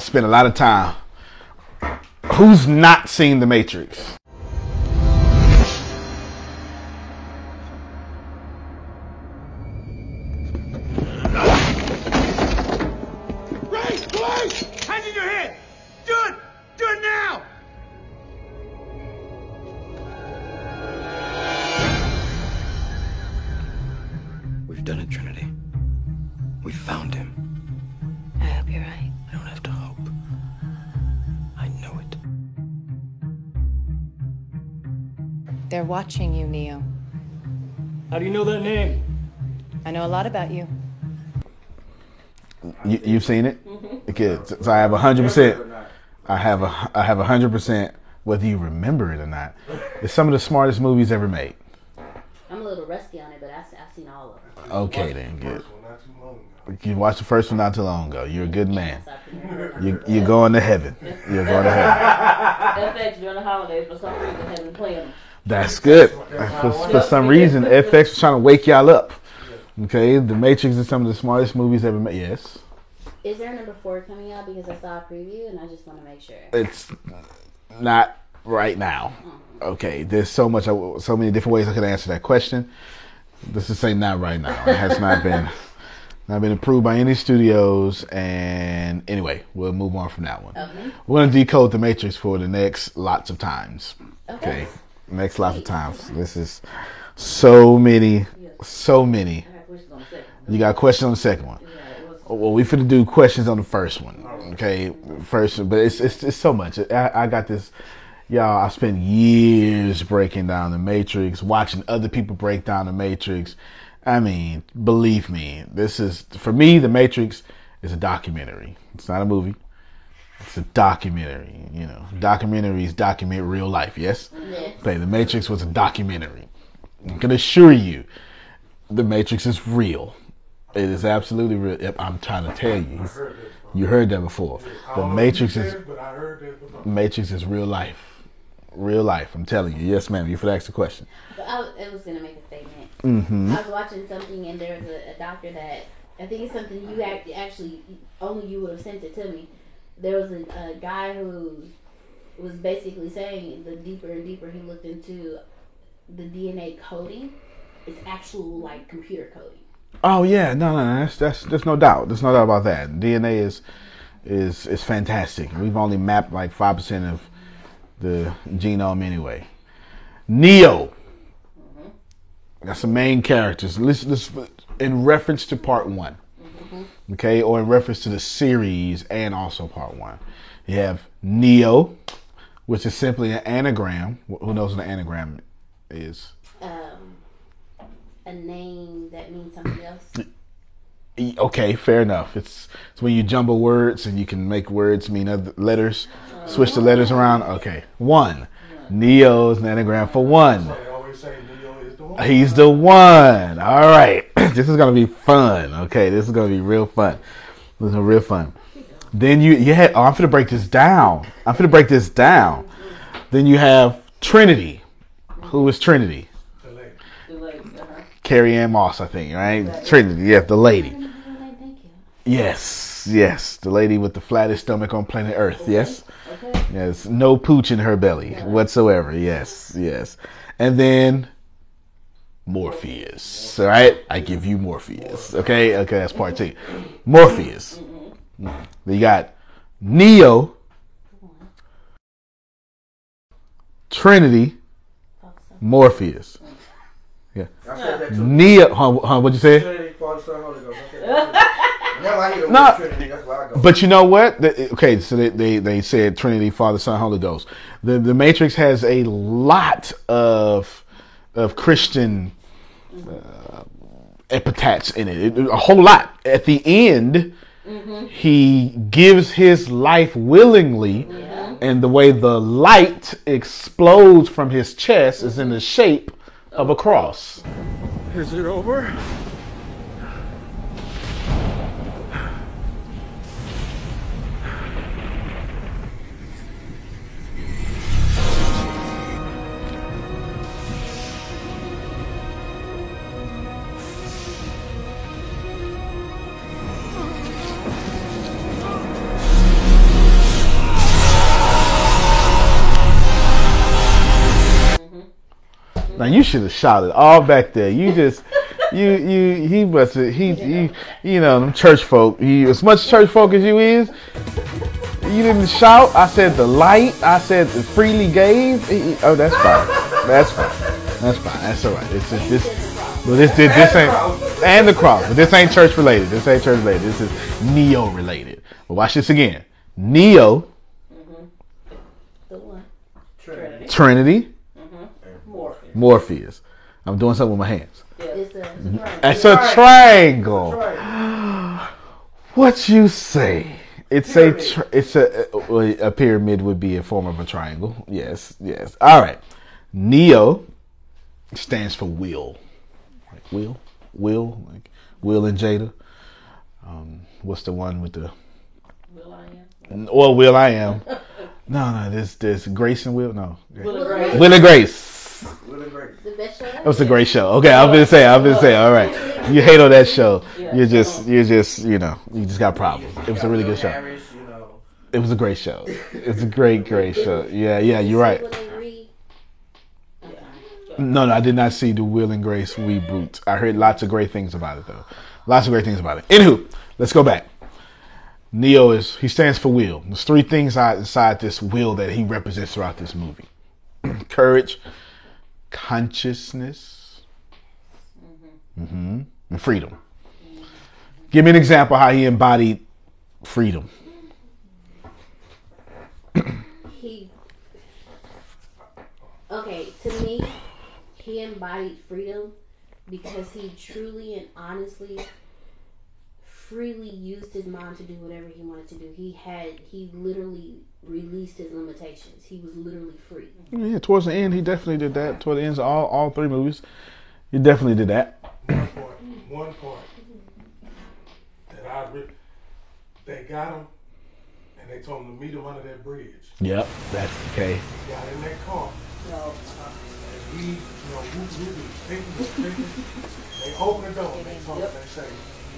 spend a lot of time. Who's not seen The Matrix? They're watching you, Neo. How do you know that name? I know a lot about you. You, you've seen it? Okay, so so I have hundred percent. I have a I have hundred percent whether you remember it or not. It's some of the smartest movies ever made. I'm a little rusty on it, but I've, I've seen all of them. Okay, then good. You watched the first one not too long ago. You're a good man. You you're going to heaven. You're going to heaven. FX during the holidays, for some reason, have been playing them. That's good. For, for some reason, FX was trying to wake y'all up. Okay, The Matrix is some of the smartest movies ever made. Yes, Is there a number four coming out? Because I saw a preview and I just want to make sure. it's not right now. Mm-hmm. Okay, there's so much, so many different ways I could answer that question. This is saying not right now. It has not been, not been approved by any studios. And anyway, we'll move on from that one. Okay. We're gonna decode the Matrix for the next lots of times. Okay. Okay, next lots of times. This is so many, so many. You got a question on the second one. Well, we finna do questions on the first one. Okay, first, but it's it's, it's so much. I, I got this, y'all. I spent years breaking down the Matrix, watching other people break down the Matrix. I mean, believe me, this is for me. The Matrix is a documentary. It's not a movie. It's a documentary. You know, documentaries document real life. Yes. Yeah. Okay, The Matrix was a documentary. I can assure you, The Matrix is real. It is absolutely real. I'm trying to tell you. You heard that before. The Matrix is But I heard that before. Matrix is real life. Real life. I'm telling you. Yes, ma'am. You for ask the question. But I was, I was going to make a statement. Mm-hmm. I was watching something and there was a, a doctor that, I think it's something you act, actually, only you would have sent it to me. There was a, a guy who was basically saying the deeper and deeper he looked into the DNA coding, it's actual like computer coding. Oh yeah, no, no, no. That's that's there's no doubt. There's no doubt about that. DNA is is is fantastic. We've only mapped like five percent of the genome anyway. Neo. Mm-hmm. Got some main characters. Let's, let's in reference to part one. Okay, or in reference to the series and also part one. You have Neo, which is simply an anagram. Who knows what an anagram is? Um, a name that means something else. Okay, fair enough. It's it's when you jumble words and you can make words mean other letters. Switch the letters around. Okay, one. Neo is an anagram for one. They always say Neo is the one. He's the one. All right, this is gonna be fun. Okay, this is gonna be real fun. This is real fun. Then you you had. Oh, I'm gonna break this down. I'm gonna break this down. Then you have Trinity. Who is Trinity? The lady. The lady, uh-huh. Carrie Ann Moss, I think. Right? Trinity. Yeah, the lady. Yes, yes, the lady with the flattest stomach on planet Earth. Yes, Okay. yes, no pooch in her belly whatsoever. Yes, yes, and then Morpheus. All right, I give you Morpheus. Okay, okay, that's part two. Morpheus. You got Neo, Trinity, Morpheus. Yeah, Neo. Huh, huh, what'd you say? Trinity, Father, Son, Holy Ghost. No. Trinity. But you know what? The- Okay, so they, they, they said Trinity, Father, Son, Holy Ghost. The the Matrix has a lot of of Christian uh, epithets in it. It- A whole lot. At the end, he gives his life willingly, and the way the light explodes from his chest is in the shape of a cross. Is it over? Now you should have shouted all back there. You just, you, you, he must have, he, he, you know, them church folk. He, as much church folk as you is, you didn't shout. I said the light. I said the freely gave. He- oh, that's fine. That's fine. That's fine. That's all right. It's just this. Well, this, this, this ain't and the cross, but this ain't church related. This ain't church related. This is Neo related. But watch this again. Neo, mm-hmm. The one. Trinity, Morpheus. Morpheus. I'm doing something with my hands. It's a, it's a It's a triangle. What you say? It's a tr- it's a a pyramid would be a form of a triangle. Yes, yes. All right. Neo stands for will. Like will, will, like Will and Jada. Um, what's the one with the? Will I am. Well, will.i.am. No, no. This this Grace and Will. No. Will Grace. Will and Grace. Will and Grace. The best show That was a great show. Okay, I've been saying, I've been saying. all right. You hate on that show. You're just, you're just, you know, you just got problems. It was a really good show. Harris, you know. It was a great show. It was a great, great show. Yeah, yeah, you're right. When they read. No, no, I did not see the Will and Grace reboot. I heard lots of great things about it though. Lots of great things about it. Anywho, let's go back. Neo is he stands for will. There's three things out- inside this will that he represents throughout this movie: courage, consciousness, mm-hmm, and freedom. Give me an example how he embodied freedom. he okay to me he embodied freedom because he truly and honestly freely used his mind to do whatever he wanted to do he had he literally released his limitations he was literally free Yeah, towards the end, he definitely did that. Toward the ends of all, all three movies, he definitely did that. One part, one part that I re- they got him and they told him to meet him under that bridge. Yep, that's okay. He got in that car. No. And he, you know, whoop, whoop, whoop, thinking, thinking. They open the door and they talk, they say,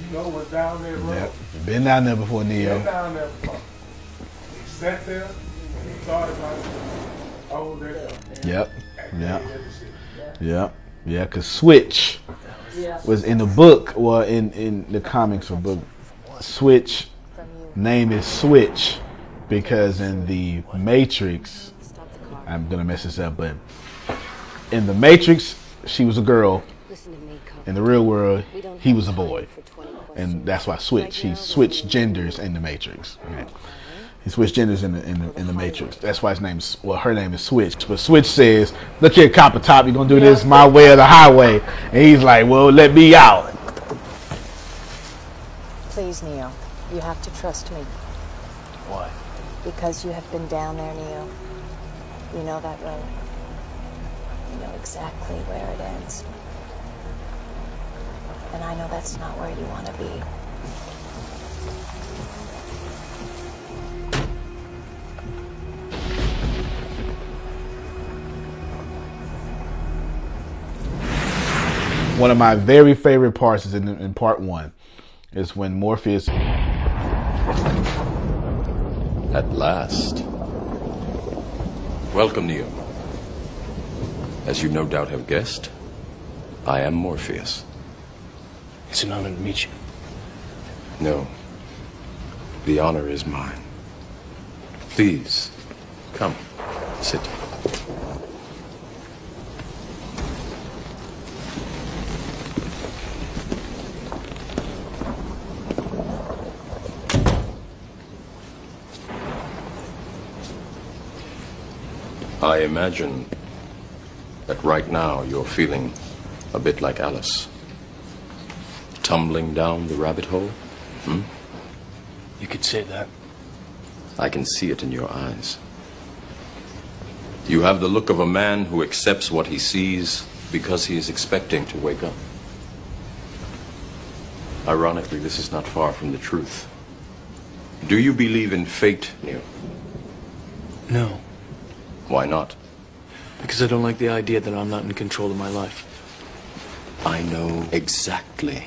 you know what's down there, bro? Yep, been down there before, Been down there before. He sat there and he thought about it. Oh, there you go. Yep, yep, he made a decision. yep, yeah. Cause Switch was in the book, well, in in the comics or book, Switch name is Switch because in the Matrix, I'm gonna mess this up, but in the Matrix, she was a girl. In the real world, he was a boy. And that's why switch. He switched genders in the Matrix. He switched genders in the, in the in the Matrix. That's why his name's well, her name is Switch. But Switch says, "Look here, Copper Top, you're gonna do this my way or the highway." And he's like, "Well, let me out." Please, Neo, you have to trust me. Why? Because you have been down there, Neo. You know that road. You know exactly where it ends. And I know that's not where you want to be. One of my very favorite parts is in, in part one, is when Morpheus. At last. Welcome, Neo. As you no doubt have guessed, I am Morpheus. It's an honor to meet you. No. The honor is mine. Please, come, sit. I imagine that right now you're feeling a bit like Alice. Tumbling down the rabbit hole? Hmm? You could say that. I can see it in your eyes. You have the look of a man who accepts what he sees because he is expecting to wake up. Ironically, this is not far from the truth. Do you believe in fate, Neo? No, Why not? because I don't like the idea that I'm not in control of my life. I know exactly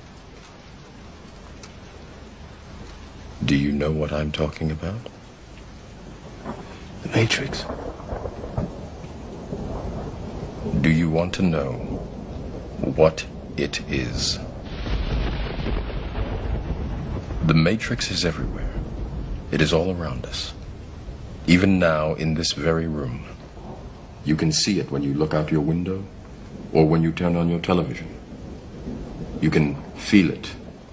Do you know what I'm talking about? The Matrix. Do you want to know what it is? The Matrix is everywhere. It is all around us. Even now, in this very room. You can see it when you look out your window or when you turn on your television. You can feel it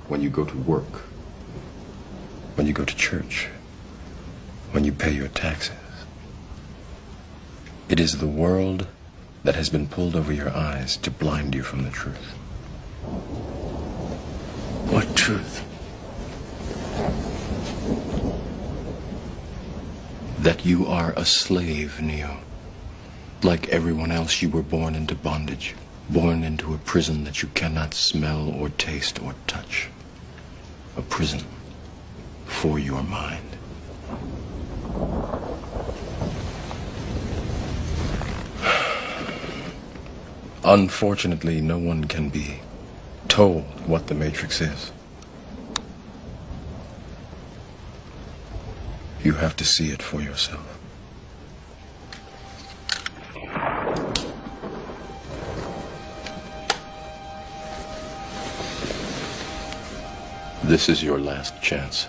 when you go to work, when you go to church, when you pay your taxes. It is the world that has been pulled over your eyes to blind you from the truth. What truth? That you are a slave, Neo. Like everyone else, you were born into bondage, born into a prison that you cannot smell or taste or touch. A prison for your mind. Unfortunately, no one can be told what the Matrix is. You have to see it for yourself. This is your last chance.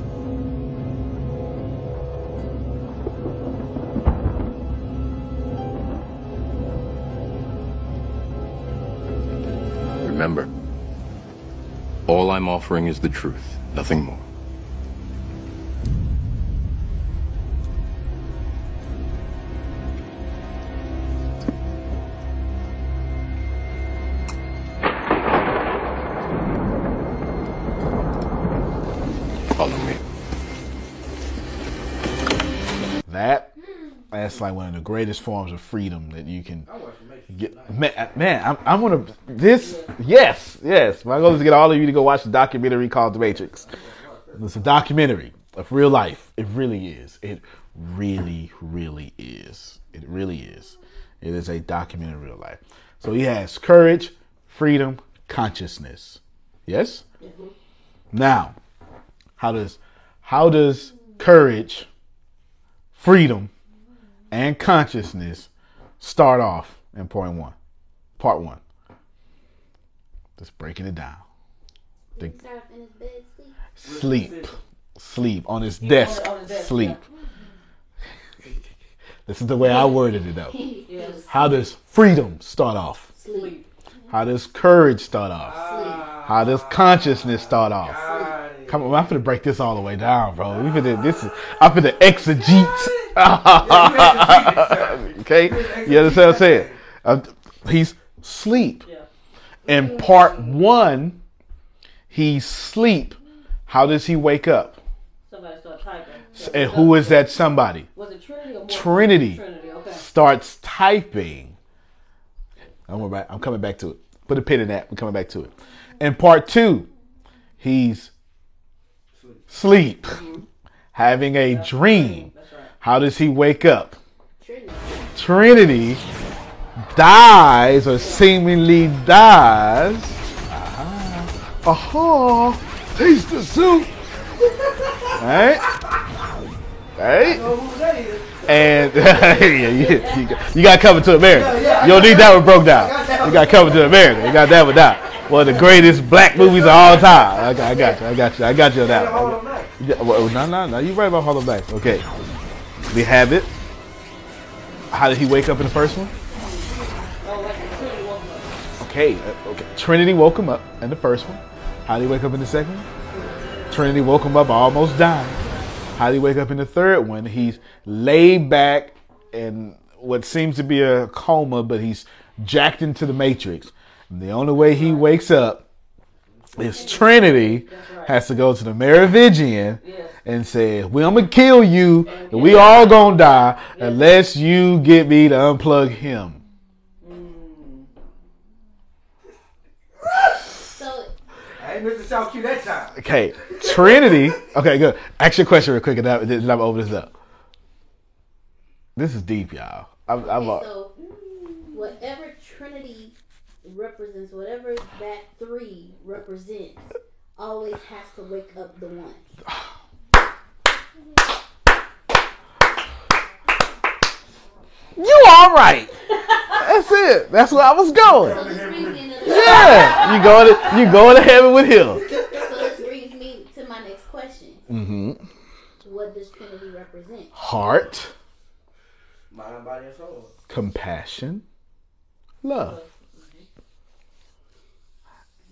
Offering is the truth, nothing more. Follow me. That that's like one of the greatest forms of freedom that you can oh, get. Man, man I'm, I'm gonna this. Yes, yes. My goal is to get all of you to go watch the documentary called The Matrix. It's a documentary of real life. It really is. It really, really is. It really is. It is a documentary of real life. So he has courage, freedom, consciousness. Yes. Now, how does how does courage, freedom, and consciousness start off in point one? Part one. Just breaking it down. The- Start in his bed, sleep. sleep, sleep on his desk, on desk, sleep. This is the way I worded it though. Yes. How does freedom start off? Sleep. How does courage start off? Sleep. How does consciousness start off? Come on, I'm finna break this all the way down, bro. We finna, this is, I'm finna exegete. okay? You understand what I'm saying? Uh, he's sleep. In part one, he's sleep. How does he wake up? Somebody start typing. And who is that somebody? Was it Trinity or Trinity Trinity, okay. starts typing. I'm, back, I'm coming back to it. Put a pin in that. We're coming back to it. In part two, he's sleep, having a dream. How does he wake up? Trinity dies or seemingly dies. Aha. Aha. Taste the soup. Right? Right? And yeah, you, got- you got coming to America. You don't need that one broke down. You got coming to America. You got that one down. One of the greatest black movies of all time. I got, I got you. I got you. I got you on that one. Well, No, no, no. You right about Harlem Banks. Okay. We have it. How did he wake up in the first one? Okay, uh, okay. Trinity woke him up in the first one. How did he wake up in the second one? Trinity woke him up, almost died. How did he wake up in the third one? He's laid back and what seems to be a coma, but he's jacked into the matrix. And the only way he wakes up is Trinity has to go to the Merovingian and say, "Well, I'm gonna kill you, and we all gonna die unless you get me to unplug him." So Hey, Mr. Shaw, cue that time. Okay, Trinity. Okay, good. Ask your question real quick, and then then I'm over this up. This is deep, y'all. I'm, I'm okay, so hmm, whatever Trinity represents, whatever that three represents, always has to wake up the one. you all right? That's it. That's where I was going. So this brings me another- Yeah, you going to you going to heaven with him. So this brings me to my next question. Mm-hmm. What does Trinity represent? Heart, Mind, body, and soul. compassion, love.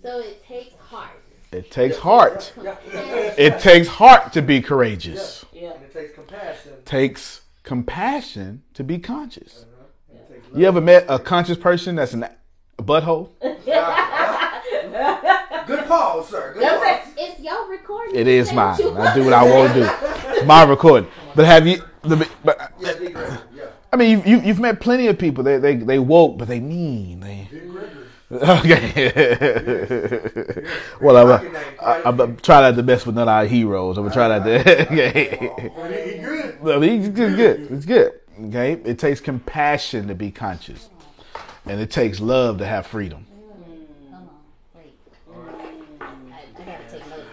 So it takes heart. It takes heart. Yeah, yeah. It takes heart to be courageous. Yeah. And it takes compassion. Takes compassion to be conscious. It takes You ever met a conscious person that's an a butthole? Good pause, sir. Good That's pause. it. It's y'all recording. It is mine. you I do what I want to do. It's my recording. But have you? the- But uh, Yeah, Yeah. I mean, you, you, you've met plenty of people. They they they woke, but they mean. They okay. well, I'm, uh, I'm, I'm, I'm trying not to mess with none of our heroes. I'm gonna try not to. okay. But he, he good. He's good. Good. It's good. Okay. It takes compassion to be conscious, and it takes love to have freedom. Hold on. Wait. I, I gotta take notes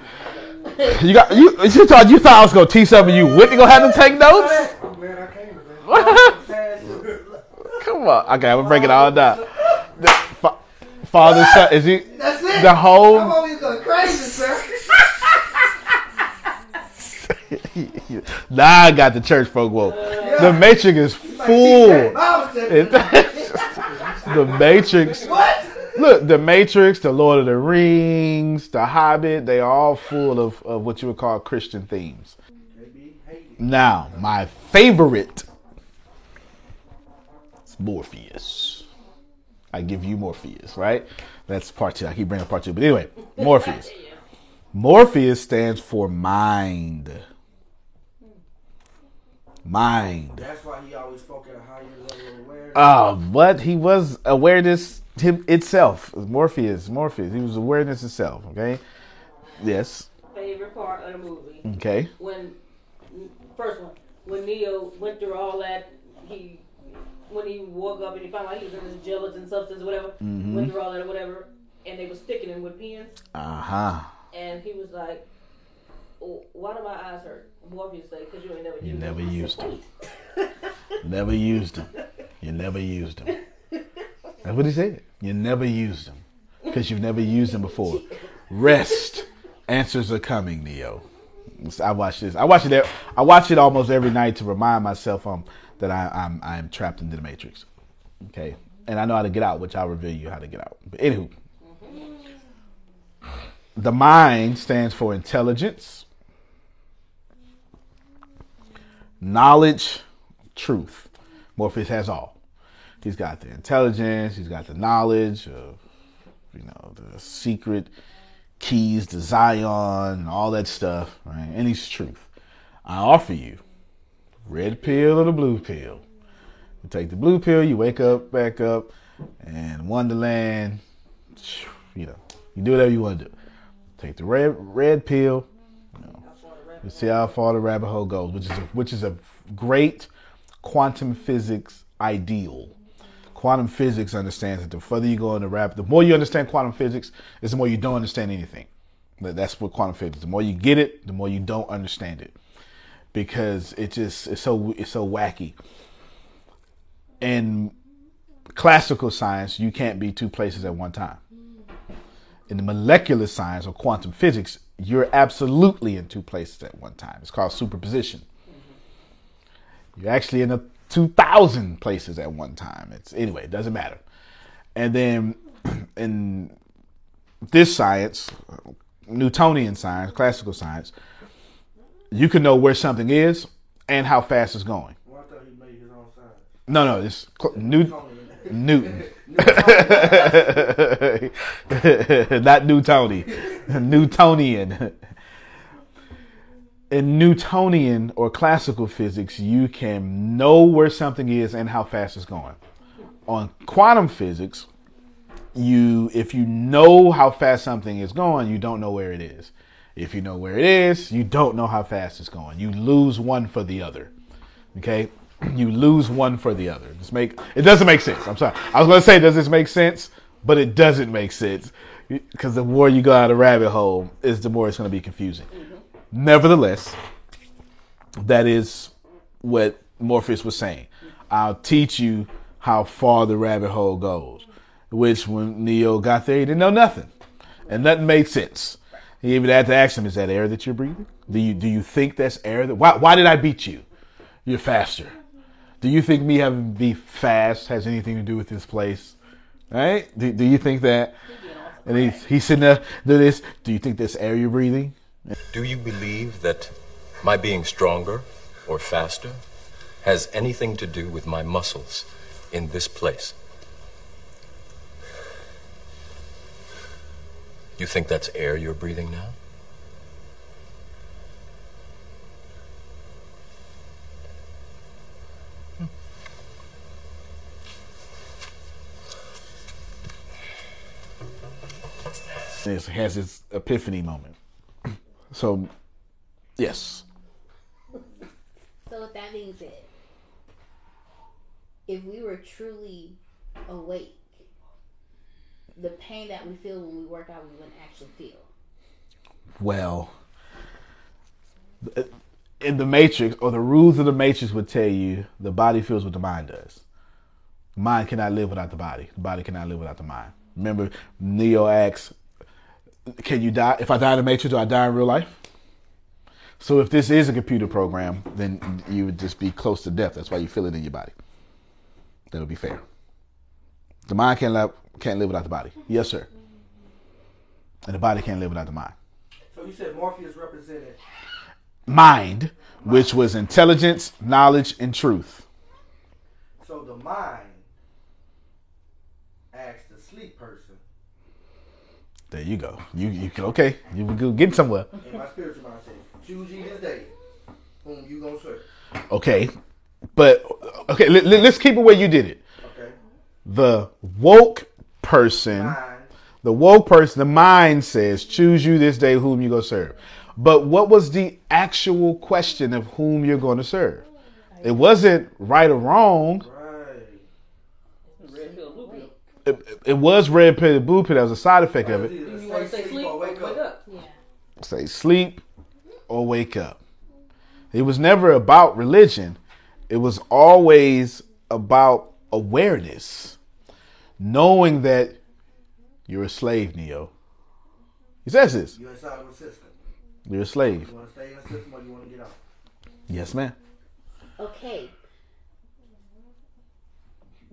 now. You got you. You thought you thought I was gonna teach something. You Whitney gonna have to take notes. I'm I came today. Come on. Okay, I'm gonna break it all down. The fa- father, son, is he That's it. the whole? I'm always going crazy, sir. now I got the church folk woke. The Matrix is full. Bible said- It- the Matrix. What? Look, the Matrix, the Lord of the Rings, the Hobbit, they are all full of, of what you would call Christian themes. Now, my favorite is Morpheus. I give you Morpheus, right? That's part two. I keep bringing up part two. But anyway, Morpheus. Morpheus stands for mind. Mind. That's why he always spoke at a higher level of awareness. Uh, what he was awareness him itself. Morpheus, Morpheus. He was awareness itself. Okay. Yes. Favorite part of the movie. Okay. When first one, when Neo went through all that, he when he woke up and he found out he was in this gelatin substance, or whatever. Mhm. Went through all that, or whatever, and they were sticking him with pins, Uh huh. and he was like, oh, "Why do my eyes hurt?" Morpheus said, "Because you ain't never You used never them." Used them. Never used them. You never used them. That's what he said. You never used them because you've never used them before. Rest. Answers are coming, Neo. I watch this. I watch it. I watch it almost every night to remind myself um, that I, I'm I'm trapped into the matrix. Okay, and I know how to get out, which I'll reveal you how to get out. But anywho, the mind stands for intelligence, knowledge, truth. Morpheus has all. He's got the intelligence. He's got the knowledge of, you know, the secret keys to Zion all that stuff, right? And he's truth. I offer you red pill or the blue pill. You take the blue pill, you wake up, back up, and Wonderland, you know, you do whatever you want to do. Take the red red pill, you see how far the rabbit hole goes, which is a, which is a great quantum physics ideal. Quantum physics understands that the further you go in the rabbit, the more you understand quantum physics, is the more you don't understand anything. That's what quantum physics. The more you get it, the more you don't understand it, because it just it's so it's so wacky. In classical science, you can't be two places at one time. In the molecular science or quantum physics, you're absolutely in two places at one time. It's called superposition. Mm-hmm. You're actually in a 2,000 places at one time. It's anyway, it doesn't matter. And then in this science, Newtonian science, classical science, you can know where something is and how fast it's going. Well, I thought he made his own science. No, no, it's cl- New, Newton. Not Newtony. Newtonian. In Newtonian or classical physics, you can know where something is and how fast it's going. On quantum physics, you if you know how fast something is going, you don't know where it is. If you know where it is, you don't know how fast it's going. You lose one for the other. Okay? You lose one for the other. Just make it doesn't make sense. I'm sorry. I was going to say does this make sense? But it doesn't make sense because the more you go out of rabbit hole, is the more it's going to be confusing. Mm-hmm. Nevertheless, that is what Morpheus was saying. I'll teach you how far the rabbit hole goes. Which, when Neo got there, he didn't know nothing, and nothing made sense. He even had to ask him, "Is that air that you're breathing? Do you do you think that's air? That why why did I beat you? You're faster. Do you think me having to be fast has anything to do with this place? Right? Do, do you think that?" And he's he's sitting there do this. Do you think this air you're breathing? Do you believe that my being stronger or faster has anything to do with my muscles in this place? You think that's air you're breathing now? It has its epiphany moment. So, yes, So with that being said, if we were truly awake, the pain that we feel when we work out, we wouldn't actually feel. well, in the Matrix, or the rules of the Matrix would tell you the body feels what the mind does. The mind cannot live without the body. The body cannot live without the mind. Remember, Neo asks, "Can you die? If I die in the Matrix, do I die in real life?" So if this is a computer program, then you would just be close to death. That's why you feel it in your body. That would be fair. The mind can't live, can't live without the body. Yes, sir. And the body can't live without the mind. So you said Morpheus represented. Mind, which was intelligence, knowledge, and truth. So the mind asked the sleep person. There you go. You you okay. You can get somewhere. In my spiritual mind, choose ye this day whom you gonna serve. Okay, but okay. Let, let's keep it where you did it. Okay. The woke person, the woke person, the mind says, "Choose you this day whom you go serve." But what was the actual question of whom you're going to serve? It wasn't right or wrong. Red pill, blue pill. It, it was red pill, blue pill. That was a side effect of it. You want to say sleep or wake up? Yeah. say sleep or wake up. It was never about religion. It was always about awareness, knowing that you're a slave, Neo. He says this. You're inside of a system. You're a slave. You want to stay in the system or you want to get out? Yes, ma'am. Okay.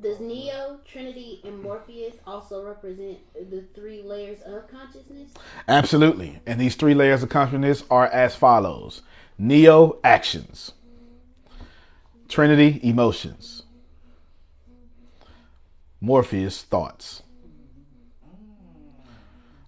Does Neo, Trinity, and Morpheus also represent the three layers of consciousness? Absolutely. And these three layers of consciousness are as follows Neo, actions. Trinity, emotions. Morpheus, thoughts.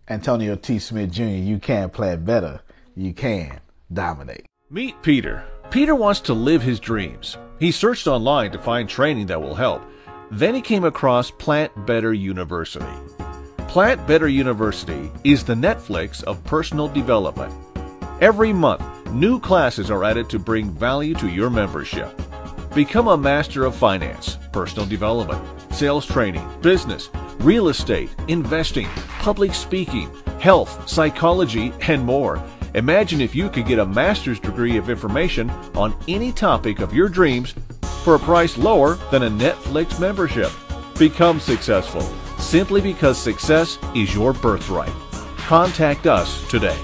Antonio T. Smith Jr., you can play better. You can dominate. Meet Peter. Peter wants to live his dreams. He searched online to find training that will help. Then he came across Plan Better University. Plan Better University is the Netflix of personal development. Every month, new classes are added to bring value to your membership. Become a master of finance, personal development, sales training, business, real estate, investing, public speaking, health, psychology, and more. Imagine if you could get a master's degree of information on any topic of your dreams for a price lower than a Netflix membership. Become successful simply because success is your birthright. Contact us today.